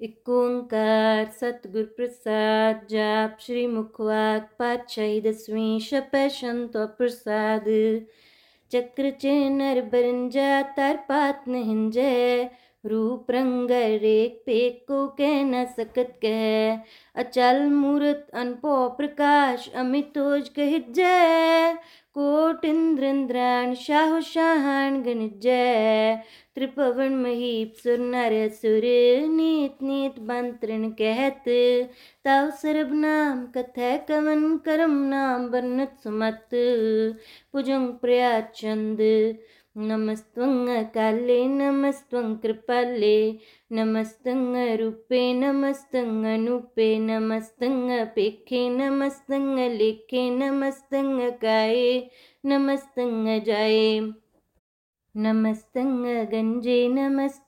ਇੱਕ ਓੰਕਾਰ ਸਤਿਗੁਰ ਪ੍ਰਸਾਦ ਜਾਪ ਸ਼੍ਰੀ ਮੁਖਵਾਕ ਪਾਤਸ਼ਾਹੀ ਦਸਵੀਂ ਛਪੈ ਸੰਤੋ ਪ੍ਰਸਾਦ ਚੱਕਰ ਚੇਨਰ ਬਰੰਜਾ ਤਰ ਪਾਤ ਨਹਿੰਜੈ रूप रंग रेख पेक को कह न सकत कह अचल मूर्त अनपो प्रकाश अमितोज कह जय कोट इंद्र इंद्राण शाह शाहान गण जय त्रिपवन महीप सुर नर सुर, नीत नीत मंत्रण कहत, तव सरब नाम कथय कवन करम नाम वर्णत सुमत। भुजंग प्रया चंद नमस्त्वं काले नमस्त्वं कृपाले नमस्तं रूपे नमस्तं अनूपे नमस्तं पेखे नमस्तं लेखे नमस्तं काये नमस्तं जाये नमस्तङ्गजे नमस्त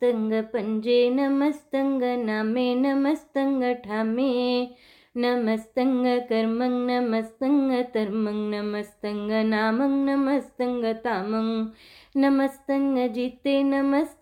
पञ्जे नमस्त नामे नमस्तामे नमस्त कर्मं नमस्त नमस्त नामं नमस्त तामं नमस्त जिते नमस्त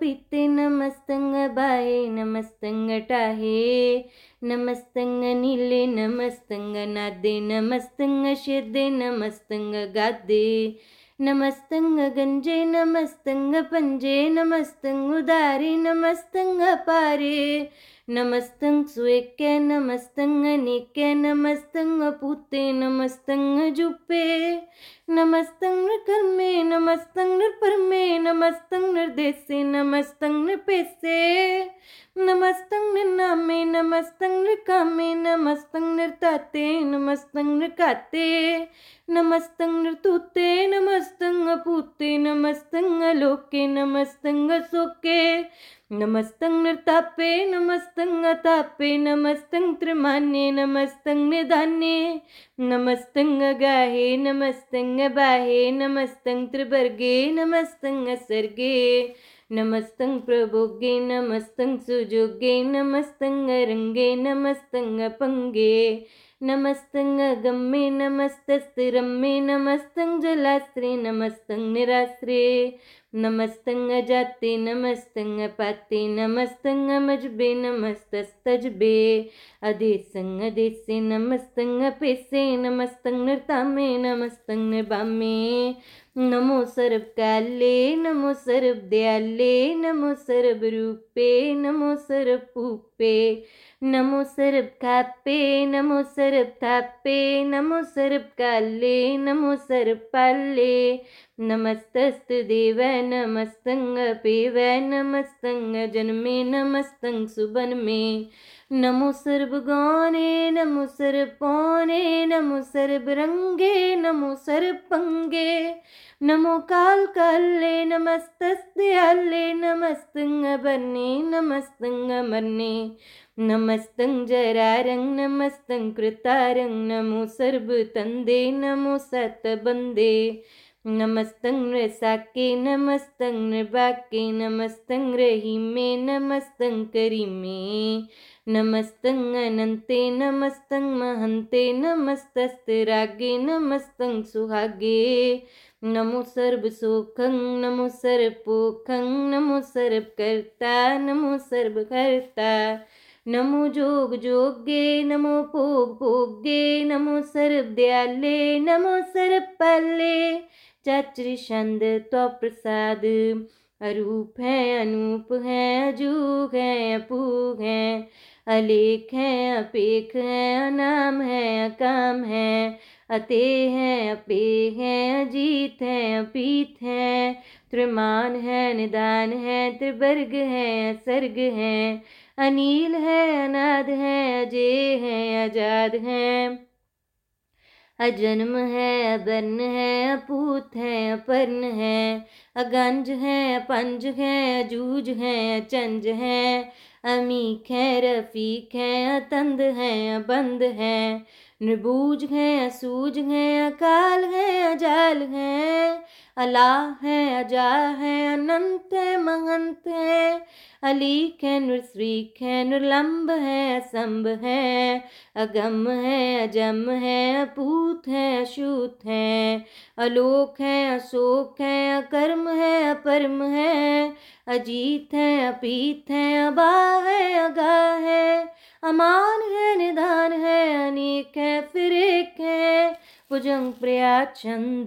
पीते नमस्त भाये नमस्तहे नमस्त नीले नमस्त नादे नमस्त शिदे नमस्त गादे नमस्तं जीते नमस्तं पीते नमस्तं बाहे नमस्तं टाहे नमस्तं नीले नमस्तं नादे नमस्तं शिदे नमस्तं गादे नमस्तं गंजे नमस्तं पंजे नमस्तं उदारे नमस्तं पारे। नमस्तं स्वेके नमस्तं अनेके नमस्तं पूते नमस्तं जुपे नमस्तं कर्मे नमस्तं परमे नमस्तं निर्देशे नमस्तं पेसे नमस्तं नामे नमस्तं कामे नमस्तं निर्ताते नमस्तं निकाते नमस्तं ऋतुते नमस्तं पूते नमस्तं लोके नमस्तं सोके नमस्तं नृतापे नमस्तं तापे नमस्तं त्रिमान्ये नमस्तं निधान्ये नमस्तं गाहे नमस्तं बाहे नमस्तं त्रिवर्गे नमस्तं सर्गे नमस्तं प्रभोगे नमस्तं सुजोगे नमस्तं रङ्गे नमस्तं पंगे नमस्तं गम्मे नमस्तस्तिरम्मे नमस्तं जलास्त्रे नमस्तं निराश्रे नमस्तं जाते नमस्तं पाते नमस्तं मजबे नमस्तस्तजबे। अदेसं अदेसे नमस्तं पेसे नमस्तं नृतामे नमस्तं निबामे नमो सर्व काले, नमो सर्व दयाले, नमो सर्व रूपे, नमो सर्व पूपे नमो सर्व खापे, नमो सर्व थापे, नमो सर्व काले, नमो सर्व पाले। नमस्तस्तु देव नमस्तं पेव नमस्तं जन्मे नमस्तं सुबन में नमो सर्वगौने नमो सर्वपौने नमो सर्वरंगे नमो सर्वपंगे नमो काल काले, नमस्तस्ते नमस्तं बन्ने नमस्तं मन्ने। नमस्तं जरारं नमस्तं कृतारं नमो सर्वतन्दे नमो सतबन्दे नमस्तं रसाके नमस्तं नृबाके नमस्तं रहीमे नमस्तं करीमे। नमस्तं अनन्ते नमस्तं महन्ते नमस्तस्तरागे नमस्तं सुहागे। नमो सर्वसुखं नमो सर्वपोखं नमो सर्वकर्ता नमो सर्वकर्ता नमो जोग जोगे, नमो भोग भोगे, नमो सर्वदयाले नमो सर्व सर्वपाले चाचरी छंद प्रसाद अरूप है, अनूप है, अजूग है, अपूग है। अलेख है, अपेख है, अनाम है, अकाम है। अते है अपे है, अजीत है, अपीत है। त्रिमान है, निदान है, त्रिवर्ग है, सर्ग है। अनिल है, अनाद है अजय है आज़ाद है। अजन्म है अबर्ण है, अपूत है, अपर्ण है। अगंज है पंज है, अजूज है, अचंज है। अमीक है, रफीक है, अतंद है अबंद है। निर्बूज है, असूज है, अकाल है, अजाल है। अल्लाह है, अजा है, अनंत है, महंत है। अली है नृश्रीक है नृलम्ब है असंभ है। अगम है, अजम है, अपूत है, अशूत है। अलोक है, अशोक है, अकर्म है, अपर्म है। अजीत है, अपीत है, अबा है, अगा है। अमान है निदान है, अनेक है, फिर एक है। भुजंग प्रया छंद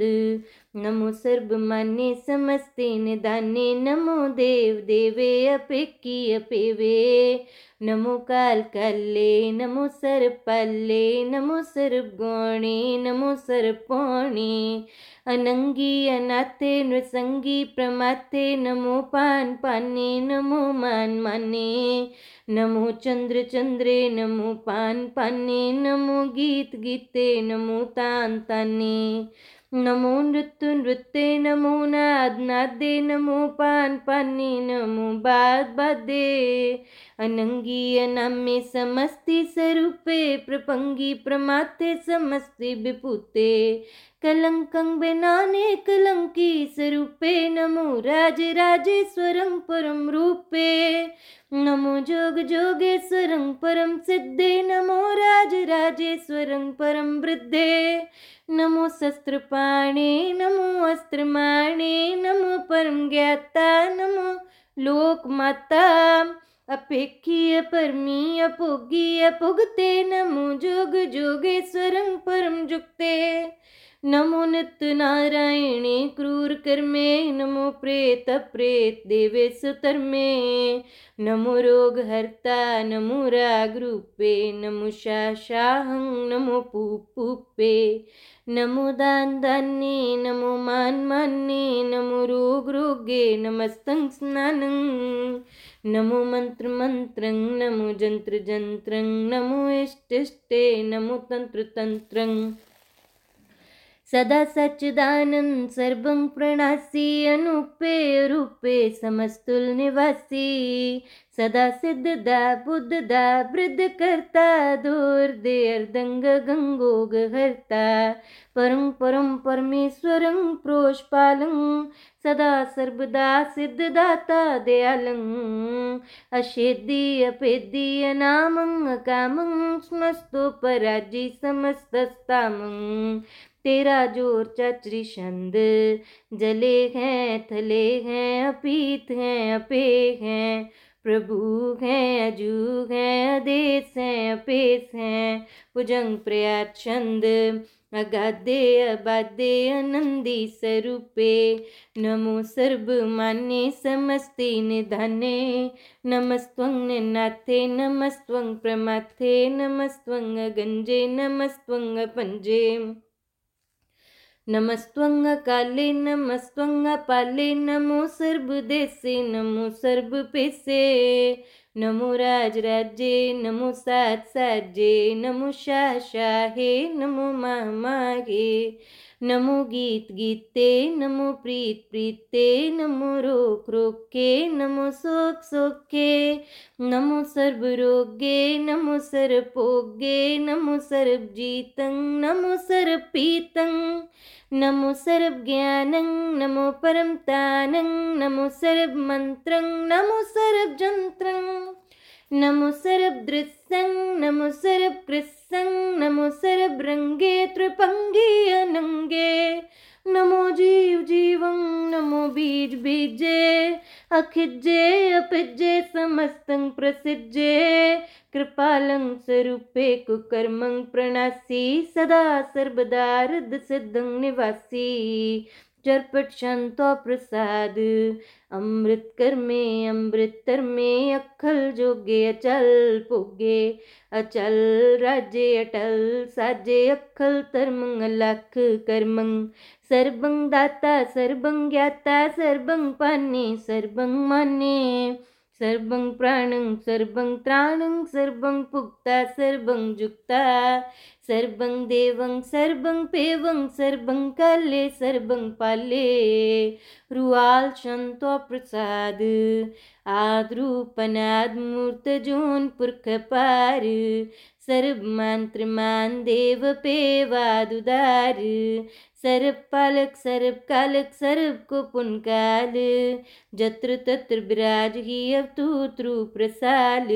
नमो सर्वमान्य समस्ते निदाने नमो देव देवे अपेकी अपेवे। नमो काल कल्ले नमो सर्पल्ले नमो सर्पगोणे नमो सर्पोणे अनंगी अनाथे नृसंगी प्रमाथे, नमो पान पाने नमो मान माने नमो चंद्र चंद्रे नमो पान पाने नमो गीत गीते, नमो तान ताने नमो नृत्य नृत्य नमो नाद नादे नमो पान पाने, नमो बाद बादे। अनंगी अनामे समस्ती स्वरूपे प्रपंगी प्रमाते समस्ति विपुते। कलंकं बिनाने कलंकी स्वरूपे नमो राज राजेश्वरं परम रूपे। नमो जोग जोगेश्वरं परम सिद्धे, नमो राज राजेश्वरं परम वृद्धे। नमो शस्त्रपाणे, नमो अस्त्रमाणे, नमो परम ज्ञाता, नमो लोकमाता। अपेक्षीय परमी अपोगी, अपुगते, नमो जोग जोगेश्वरं परम जुक्ते नमो नारायणे क्रूर कर्मे, नमो प्रेत प्रेत देवे सुतर्मे। नमो रोग हरता, नमो राग रूपे, नमो शाहं नमो पूपे नमो दान दान्ये नमो मान मान्ये, नमो रोग रोगे, नमस्तं स्नानं। नमो मंत्रं नमो जंत्रं नमो इष्टिष्टे नमो तंत्रं। सदा सच्चिदानंद सर्वं प्रणासी अनुपे रूपे समस्तुल निवासी। सदा सिद्धदा, बुद्धदा वृद्ध करता दूर दे अर्दंग गंगोग हरता परं परम परमेश्वरं प्रोष्पालं सदा सर्वदा सिद्धदाता दयालं अशेद्दी अपेद्दी अनामं अकामं स्मस्तोपराजी समस्तस्तामं तेरा ज़ोर चचरी छंद। जले हैं, थले हैं, अपीत हैं अपे हैं। प्रभु हैं अजू हैं आदेश हैं अपेस हैं। भुजंग प्रया छंद। अगाधे, अबाधे, आनंदी स्वरूपे नमो सर्व मान्य, समस्ते निधाने। नमस्त्वं नाथे, नमस्त्वं प्रमाथे। नमस्त्वं गंजे नमस्त्वं पंजे नमस्त्वङ्गकाले नमस्त्वङ्गपाले नमो सर्वदेशे नमो सर्वपेशे नमो राजराज्ये नमो सात साज्ये नमो शाह शाहे नमो मामागे नमो गीत गीते, नमो प्रीत प्रीते, नमो रोक रोके, नमो शोक शोके नमो सर्व रोगे, नमो सर्पोगे नमो सर्व जीतं नमो सर्व नमो सर्वज्ञानं नमो परं तानं नमो सर्वमन्त्रं नमो सर्वजन्त्रं नमो सर्वदृश्यं नमो सर्वकृत्सं नमो सर्वरङ्गे त्रिपङ्गे अनङ्गे नमो जीव जीवं, नमो बीज बीजे, अखिजे अपिजे समस्तं प्रसिजे कृपालं स्वरूपे कुकर्मं प्रणासी, सदा सर्वदा सिद्धं निवासी। चरपट शांतो प्रसाद अमृत कर में अमृत तर में अखल जोगे, अचल पोगे अचल राजे, अटल साजे, अखल तर मंग लख करमंग। सर्वंग दाता, सर्वंग ज्ञाता, सर्वंग पाने, सर्वंग माने। सर्वं प्राणं, सर्वं त्राणं, सर्वं पुक्ता, सर्वं जुक्ता। सर्वं देवं, सर्वं पेवं, सर्वं काले सर्वं पाले रुआल शंतो प्रसाद, आद्रूपनाद मूर्त जोन पुरख पार। सर्व मंत्र मान देव पेवादुदार सर्व पालक सर्व कालक सर्व को पुनकाल। जत्र तत्र विराज ही अब तू त्रु प्रसाल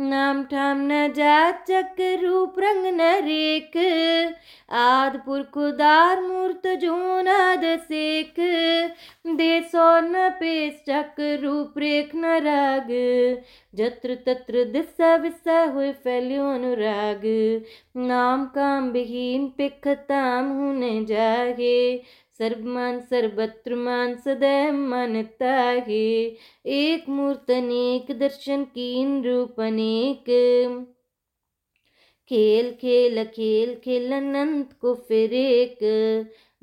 नाम ठाम न जात चक रूप रंग न एक आद पुरखुदार मूर्त जोनाद सेक दे सौ न पेश चक रूप रेख न राग। जत्र तत्र दिशा विसा हुए फैल्यो अनुराग। नाम काम विहीन, पिख ताम होने जागे सर्वमान सर्वत्र मान सदैव मानता है एक मूर्त अनेक दर्शन, कीन रूप, अनेक। खेल खेल खेल खेल, अनंत को फिर एक।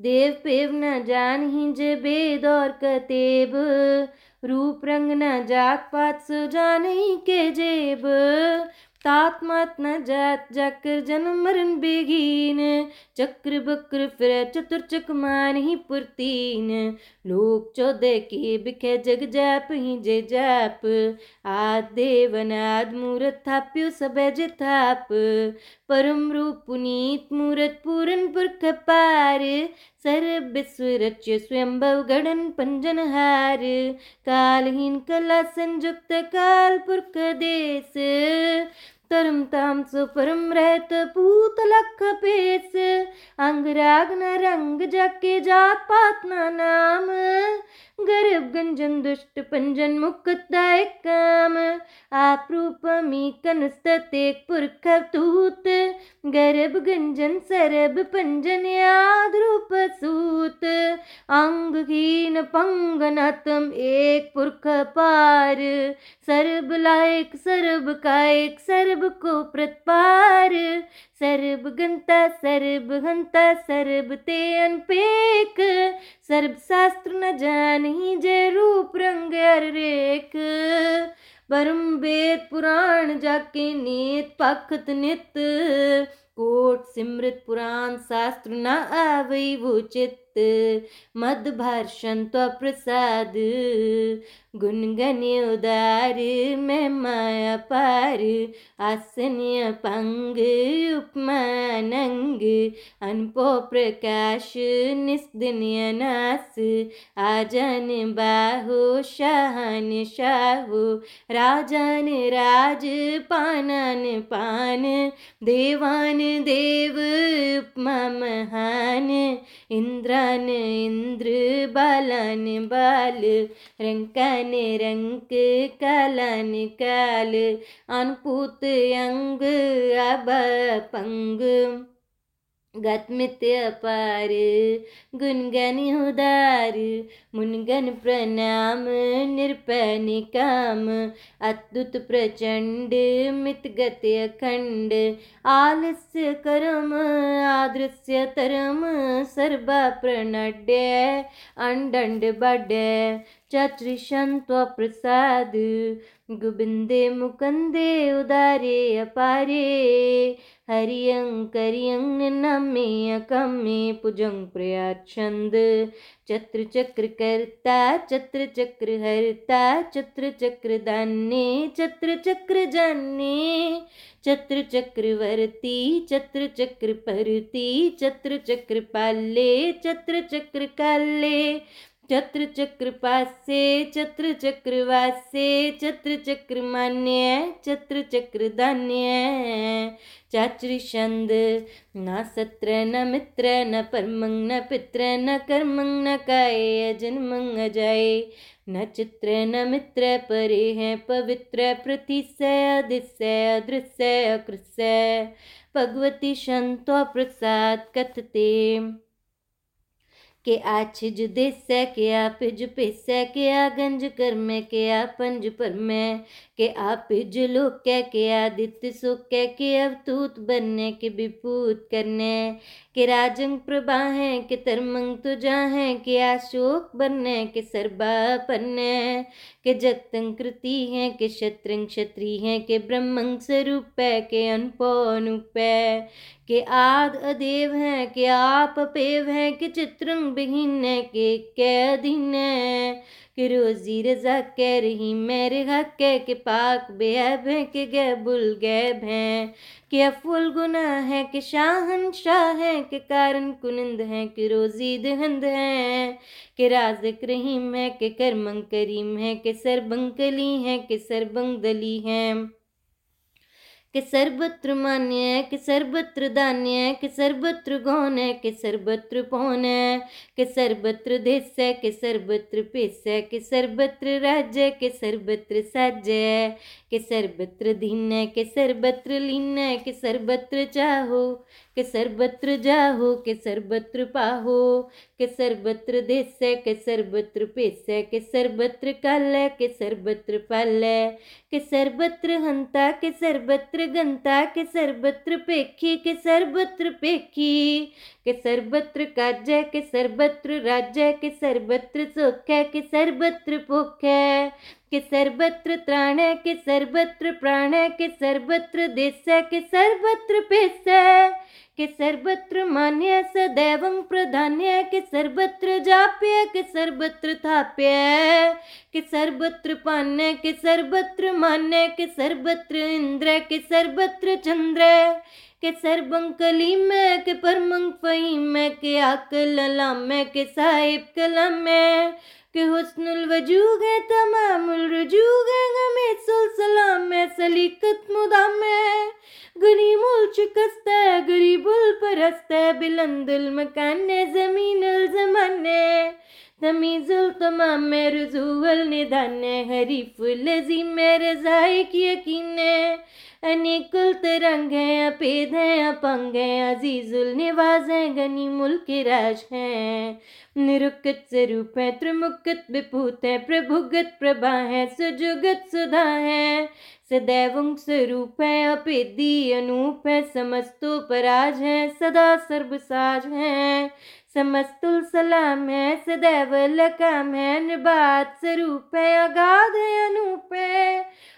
देव पेव न जान ही जे बेद और कतेब। रूप रंग न जात पात सो जान ही के जेब। तात मत न जात जाकर जन्म मरण बेगीन। चक्र बक्र फिर चतुर मान ही पुरतीन। लोक चौदह के बिखे जग जाप ही जे जाप। आद देवन आद मूरत थाप्यो सब थाप। परम रूप पुनीत मूरत पूरन विश्व रच्य स्वयंभव गणन पंजन हार कालहीन कला संयुक्त काल पुरख तरम ताम परम रहत पूत लख पेस। अंग राग न रंग जाके जात पात न नाम। गर्भ गंजन दुष्ट पंजन मुक्तदायक काम। आप रूपमी कनुस्ततेक पुरख तूत। गर्भ गंजन सरब पंजन याद रूप सूत। अंगहीन पंगनतम एक पुरख पार। सरब लायक, सरब कायक, सरब सर्ब को प्रतपार। सर्ब गंता, सर्ब हंता, सर्ब ते अनपेक। सर्ब शास्त्र न जान ही जय रूप रंग रेख परम वेद पुराण जाके नीत, पखत नित। कोट सिमृत पुराण शास्त्र न आवई वो चित्त मद भाषण तो प्रसाद गुनगन उदार में माया पार आसन्य पंग उपमानंग अनपो प्रकाश, निस्दिन्य नास। आजन बाहु, शाहन शाहु। राजन राज, पानन पान। देवान देव, उपमा महान। इंद्रन इंद्र बालन बाल रंकन रंक कालन काल अनपुत अंग अब पंग। गतमित्य अपार गुनगन उदार, मुनगन प्रणाम निरपै निकाम अद्भुत प्रचंड मित गति अखंड, आलस्य कर्म आदृश्य तरम सर्वा प्रणड्य अंडंड बड्य चतृशंत्व प्रसाद गोविंदे मुकंदे उदारे अपारे। हरियं करियं नमे अकमे पुजं प्रयाच्छन्द। चत्र चक्र कर्ता चत्र चक्र हरता चत्र चक्र दान्ने चत्र चक्र जान्ने चत्र चत्र चक्र पासे चत्र चक्र वासे चत्र चक्र मान्य चत्र चक्र धान्य चाचरी छंद न सत्र, न मित्र, न परमंग न पित्र, न कर्मंग न काय जन्मंग अजाए न चित्र, न मित्र, परे हैं पवित्र प्रतिशय दिशय अदृश्य अकृष्य भगवती संतो प्रसाद कथते। के आछिज छिज देस के आ पिज पिस के आ गंज कर में के आ पंज पर में के आ पिज लोक के आदित्य सुख के अवतूत बनने के विपूत करने के राजंग प्रभा है, के तरमंग तुझा है, के अशोक बनने, के सरबा पन्ने के जगतंग कृति है, के शत्रंग क्षत्रि है, के ब्रह्मंग स्वरूप है, के अनुप के आद अदेव है, के आप पेव है, के चित्रंग बिहीन के कैदीन कि रोजी रजा कह रही मेरे हक कह के पाक बेअब है कि गैबुल गैब हैं, कि अफुल गुना है कि शाहन शाह है, कि कारण कुनंद हैं कि रोजी दहंद हैं, कि राजक रहीम है कि करमंग करीम है, कि सरबंग कली हैं कि सरबंग दली है। कि सर्वत्र मान्य कि सर्वत्र दान्य कि सर्वत्र गौन है कि सर्वत्र पौन है कि सर्वत्र देश है कि सर्वत्र पेश है कि सर्वत्र राज्य कि सर्वत्र साज्य है कि सर्वत्र है कि सर्वत्र लीन है कि सर्वत्र चाहो कि सर्वत्र जाहो कि सर्वत्र पाहो कि सर्वत्र देश है कि सर्वत्र पेश है कि सर्वत्र काल है कि सर्वत्र पाल है कि सर्वत्र हंता कि सर्वत्र गंता के सर्वत्र पेखी के सर्वत्र पेखी के सर्वत्र काज के सर्वत्र राज्य के सर्वत्र सुख के सर्वत्र भूख के सर्वत्र त्राण के सर्वत्र प्राण के सर्वत्र देश के सर्वत्र है कि सर्वत्र मान्य सदैव प्रधान्य, कि सर्वत्र जाप्य, कि सर्वत्र थाप्य, कि सर्वत्र पान्य, कि सर्वत्र मान्य, कि सर्वत्र इंद्र, कि सर्वत्र चंद्र, के सर्वं कलीम, के परमं फहीम, के आकल लाम के साहिब कलम। कि हुस्नुल वजूग तमामुल रजूग है गमे सुल सलाम में सलीकत मुदाम में गरीमुल शिकस्त है गरीबुल परस्त बिलंदुल मकान, जमीनुल जमाने। तमीजुल तमाम में रजूल निदान, हरीफुल अजीम में रजाइक यकीन। अनेकुल तरंग हैं अपेद हैं, अपंग हैं, अजीजुल निवाज हैं, गनी मुल्क राज हैं। निरुकत स्वरूप है, त्रिमुकत विभूत है, प्रभुगत प्रभा हैं, सुजुगत सुधा हैं। सदैव स्वरूप है अपेदी अनूप है, समस्तो पराज है, सदा सर्वसाज है। समस्तुल सलाम है, सदैव लकाम है निबात स्वरूप है, अगाध है, अनूप है।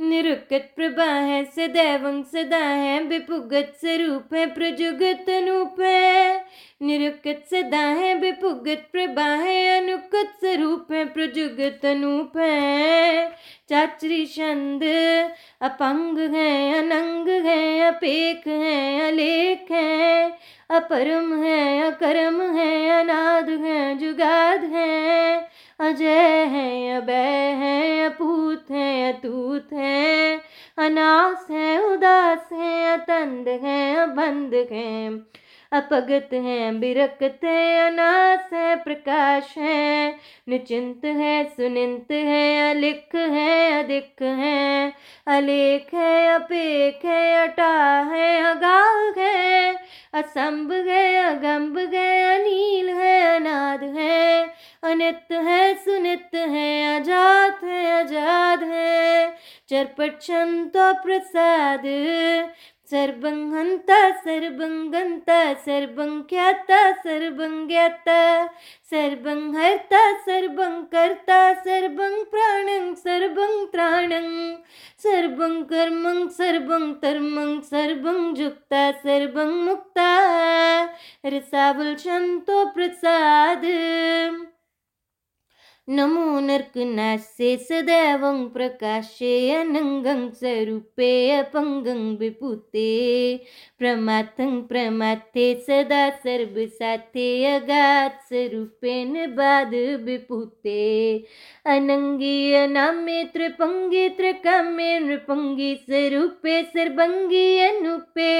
निरुकत प्रभा है सदैवं सदा है, विपुगत स्वरूप है, प्रजुगत अनूप है। निरुक्त सदा है, विपुगत प्रभा है, अनुकत स्वरूप है, प्रजुगत अनूप है। चाचरी छंद अपंग है, अनंग है, अपेख है, अलेख है। अपरम है, अकरम है, अनाद है, जुगाद है। अजय है अभय है, अपूत है, अतूत है, अनास है, उदास है, अतंद है अबंध है। अपगत है, बिरकत है अनास है, प्रकाश है, निचिंत है, सुनिंत है, अलिख है, अधिक है, अलेख है, अपेख है, अटा है अगाह है, असंभ है, अगंभ है, अनील है, अनाद है अनित है सुनित है, अजात है, अजाद है, चरपट क्षमता प्रसाद सर्वं हन्ता सर्वं गन्ता सर्वं ख्याता सर्वं प्राणं सर्वं त्राणं सर्वं कर्मं सर्वं धर्मं सर्वं जुक्ता सर्वं मुक्ता रसावल शन्तो प्रसाद। नमो नर्कनास्ये सदैवं प्रकाशे अनङ्गं स्वरूपे अपङ्गं विपुते प्रमाथं प्रमाथे सदा सर्वसाथे अगाध स्वरूपेण बाध विपुते अनङ्गी अनामे त्रिपङ्गी त्रिकामे नृपङ्गी स्वरूपे सर्वङ्गी अनुपे।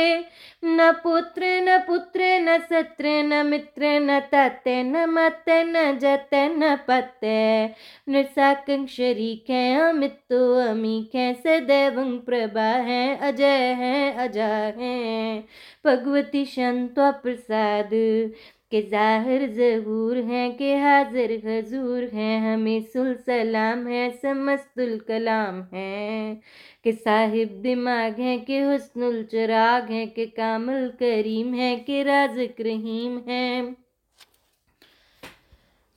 न पुत्र न पुत्र, न सत्र न मित्र, न तते न मत, न जत, न पते। नृसाकं शरीक है, अमित तो अमीक है, सदैव प्रभा है, अजय है, अजा है। भगवती संतो प्रसाद, के ज़ाहिर जहूर हैं, के हाजिर हजूर हैं, हमें सुल सलाम है, समस्तुल कलाम है। के साहिब दिमाग हैं, के हुस्नुल चराग हैं, के कामल करीम है, के राजिक रहीम है।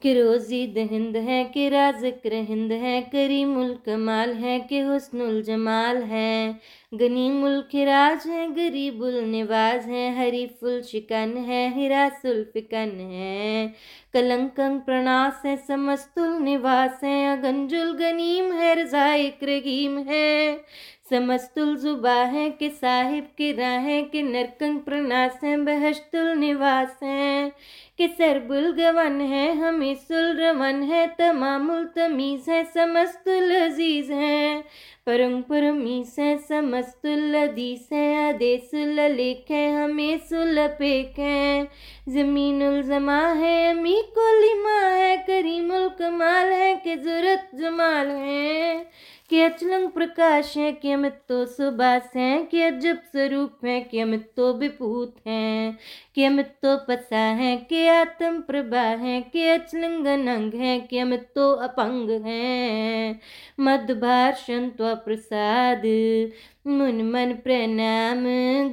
कि रोज़ी दहिंद है, कि राजक रहिंद है, करी मुल्क माल है, कि हुस्नुल जमाल है। गनी मुल्क राज है गरीबुल निवाज है हरीफुल शिकन है हिरासुल फिकन है। कलंकं प्रणास है समस्तुल निवास है अगंजुल गनीम है रजाइक रहीम है। समस्तुल जुबा है, कि साहिब, की राहें कि नरकंग प्रणास है बहश्तुल निवास है। कि सरबुल गवन है हमीसुल रवन है तमामुल तमीज है समस्तुल अज़ीज़ है। परम परमीस है समस्तुल अदीस है अदेसुल लेख हमें सुल पेक ज़मीन जमा है, अमी कुलिमा है करीमुल कमाल है, के ज़रूरत जमाल है। कि चलंग प्रकाश है, के अमित तो सुबास है, के अजब स्वरूप है, के अमित तो विभूत है, के अमित तो पसा है, के आत्म प्रभा है, के अचलंग नंग है, के अमित तो अपंग है। मधुभाषण तो प्रसाद मुन मन प्रणाम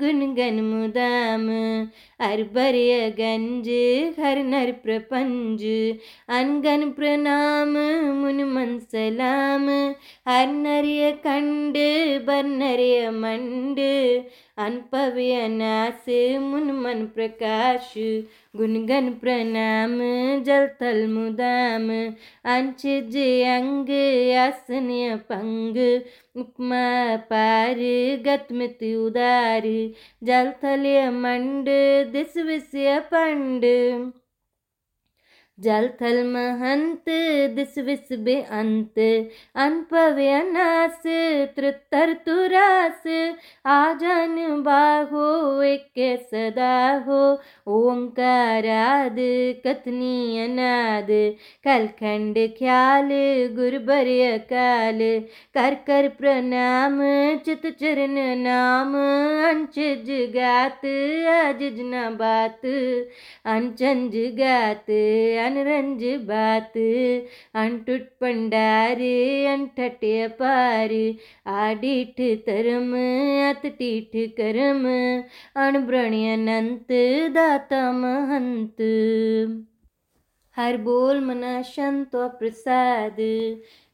गुण गन मुदाम अरबर्य गंज हर नर प्रपंज अनगन प्रणाम मुन मन सलाम हर नर्य कंड बर नर्य मंड अनपव्य नास मुन मन प्रकाश गुणगन प्रणाम, जल थल मुदाम। अंचिज अंग, आसन पंग उपमा पार गतमित उदार। जल थल मंड, दिस विषय पंड जल थल महंत, दिस विस बे अंत। अनपव्य अनास त्रितर तुरास। आजन बाहो, एक सदा हो। ओंकाराद कथनी अनाद। कलखंड ख्याल गुरबर काल कर कर प्रणाम, चित चरण नाम। अंचिज गात अजिज न बात। अनचंज गात अनरंज बात अनटुट पंडार अनठट अपार आडिठ तरम अतटीठ करम अणब्रण्य अनंत दाता महंत हर बोल मना शंत प्रसाद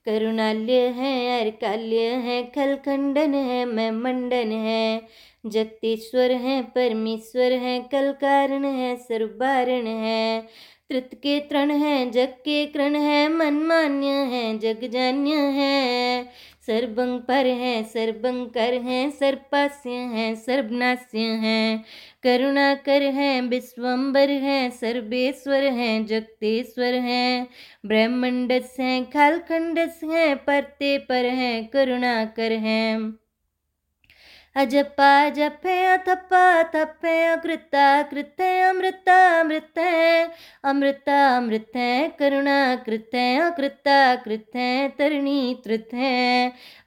करुणाल्य है अर्काल्य है खलखंडन है मैं मंडन है जगतेश्वर है परमेश्वर है कल कारण है सर्वबारण है त्रित के तृण है, जग के कृण है मनमान्य है, जग जान्य है। सर्वंग पर है, सर्वंग कर है सर्पास्य है सर्वनाश्य है। करुणा कर है विश्वम्बर है, सर्वेश्वर है, जगतेश्वर है। ब्रह्मंडस है, खालखंडस है, परते पर है, करुणा कर है। अजपा जपे, अथपा थपे अकृता कृत, अमृता अमृत अमृता अमृत, करुणा कृत, अकृता कृत, तरणी त्रित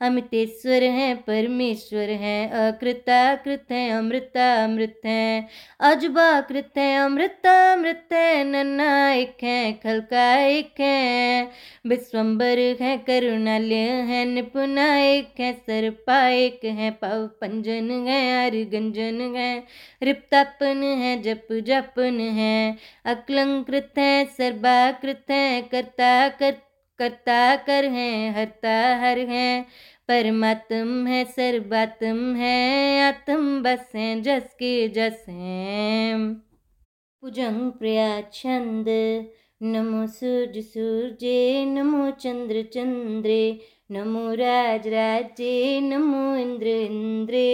अमितेश्वर है, परमेश्वर है, अकृता कृत, अमृता अमृत, अजबा कृत, अमृता अमृत, नन्ना एक है, खलका एक है विश्वम्बर है, करुणालय है, निपुणा एक है, सर्पा एक है, पव पंजन है, हर गंजन है। रिप्तापन है, जप जपन है। अकलंकृत है, सर्वाकृत है। करता कर करता कर है, हरता हर है। परमात्म है, सर्वात्म है। आत्म बस है, जस के जस है। भुजंग प्रिया छंद नमो सूर्य सूर्य, नमो चंद्र चंद्रे। नमो राजराजे नमो इन्द्र इन्द्रे।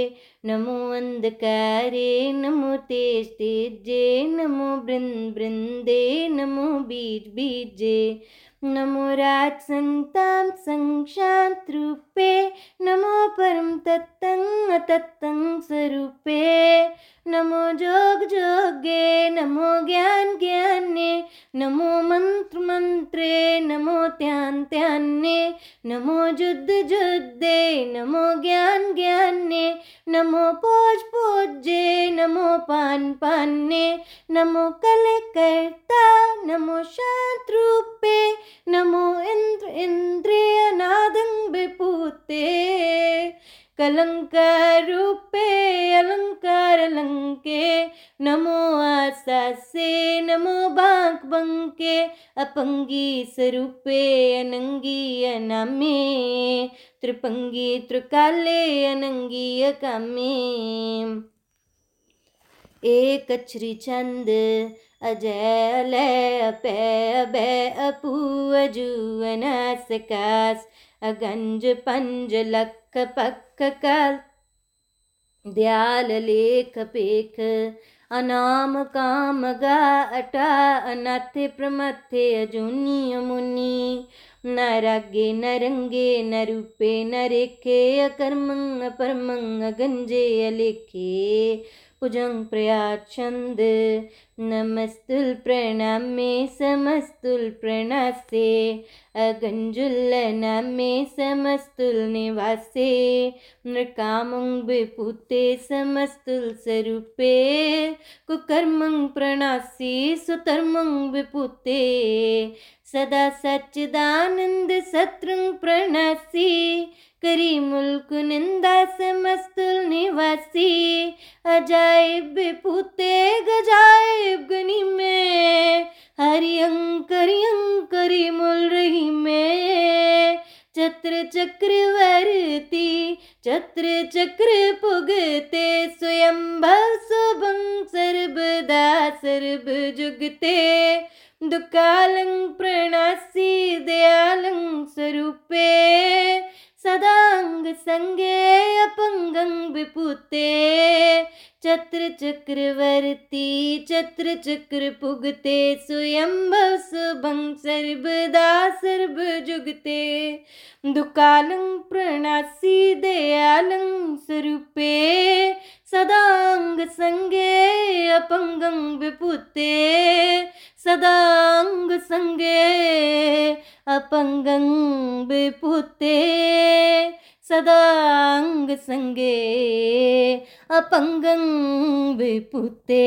नमो अंधकारे, नमो तेज तेजे, नमो बृंद बृंदे, नमो बीज बीजे, नमो राज संताम संशांत रूपे नमो परम तत्तं अतत्तं स्वरूपे, नमो जोग जोगे, नमो ज्ञान ज्ञाने, नमो मंत्र मंत्रे, नमो ध्यान ध्याने, नमो जुद्ध जुद्धे, नमो ज्ञान ज्ञाने, नमो पोज पोजे, नमो पान पाने, नमो कल करता नमो शांत नमो इंद्र इंद्रिय नादंग विपूते कलंकार रूपे, अलंकार लंके नमो आसा नमो बांक अपंगी स्वरूपे अनंगी अनामे त्रिपंगी त्रिकाले अनंगी अकामे एक अछरी चंद अजय लय अपै अबै अपू अजू अनास कास अगंज पंज लख पक्क कल दयाल लेख पेख अनाम काम गा अटा अनाथे प्रमथे अजूनी अमुनि न रागे न रंगे न रूपे न रेखे अकर्मंग परमंग गंजे अलेखे। भुजंग प्रयाचंद नमस्तुल प्रणामे समस्तुल प्रणासे अगंजुल नामे समस्तुल निवासे नृकामंग विपुते समस्तुल स्वरूपे कुकर्मंग प्रणासी सुतर्मंग विपुते सदा सच्चिदानंद सत्रंग प्रणासी, करी मुल्क निंदा समस्तुल निवासी। अजायब पुते गजायब गनी में हरियं करियं करी मुल रही में। चत्र चक्रवर्ती चत्र चक्र पुगते पुगते स्वयंभव सुभं सर्वदा सर्व जुगते दुकालं प्रणासी दयालं स्वरूपे। सदांग संगे अपंगं विपुते सदांग संगे अपंगं विपुते सदांग संगे अपंगं विपुते